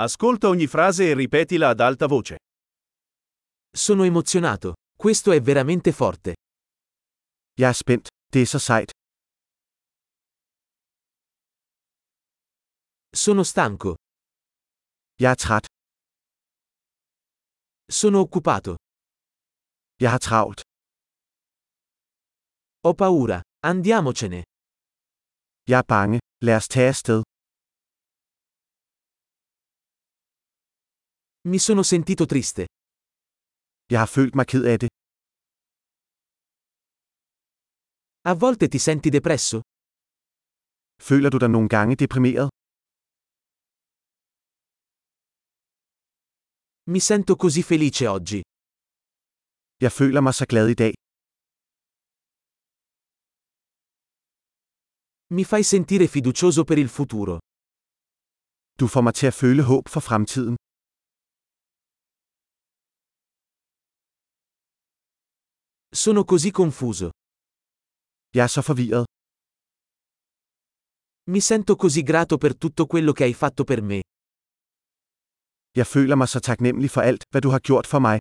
Ascolta ogni frase e ripetila ad alta voce. Sono emozionato. Questo è veramente forte. Jeg er spændt. Det er så sejt. Sono stanco. Jeg er træt. Sono occupato. Jeg har travlt. Ho paura. Andiamocene. Jeg er bange. Lad os tage afsted. Mi sono sentito triste. Jeg har følt mig ked af det. A volte ti senti depresso? Føler du dig nogle gange deprimeret? Mi sento così felice oggi. Jeg føler mig så glad i dag. Mi fai sentire fiducioso per il futuro. Du får mig til at føle håb for fremtiden. Sono così confuso. Jeg er så forvirret. Mi sento così grato per tutto quello che hai fatto per me. Jeg føler mig så taknemmelig for alt, hvad du har gjort for mig.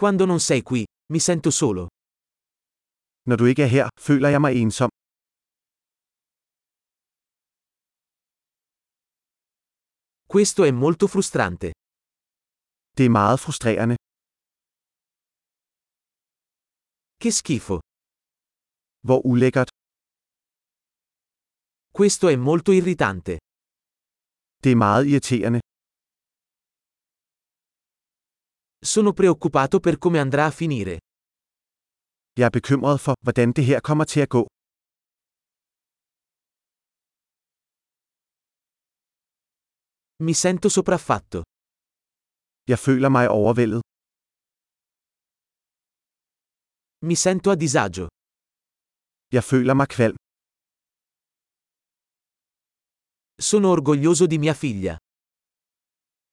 Quando non sei qui, mi sento solo. Når du ikke er her, føler jeg mig ensom. Questo è molto frustrante. Det er meget frustrerende. Che schifo. Hvor ulækkert. Questo è molto irritante. Det er meget irriterende. Sono preoccupato per come andrà a finire. Jeg er bekymret for, hvordan det her kommer til at gå. Mi sento sopraffatto. Jeg føler mig overvældet. Mi sento a disagio. Jeg føler mig kvalm. Sono orgoglioso di mia figlia.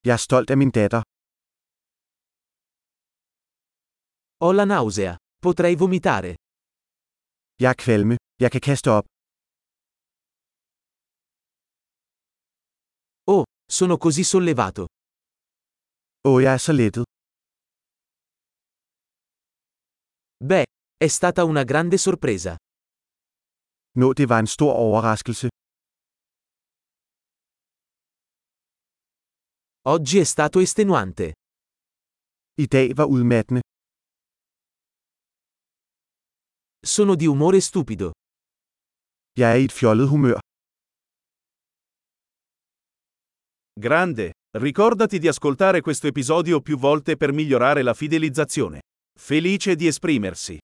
Jeg er stolt af min datter. Ho la nausea. Potrei vomitare. Jeg er kvalme. Jeg kan kaste op. sono così sollevato. Åh, jeg er så lettet. Beh, è stata una grande sorpresa. Nå, det var en stor overraskelse. Oggi è stato estenuante. I dag var udmattende. Sono di umore stupido. Jeg er i et fjollet humør. Grande! Ricordati di ascoltare questo episodio più volte per migliorare la fidelizzazione. Felice di esprimersi.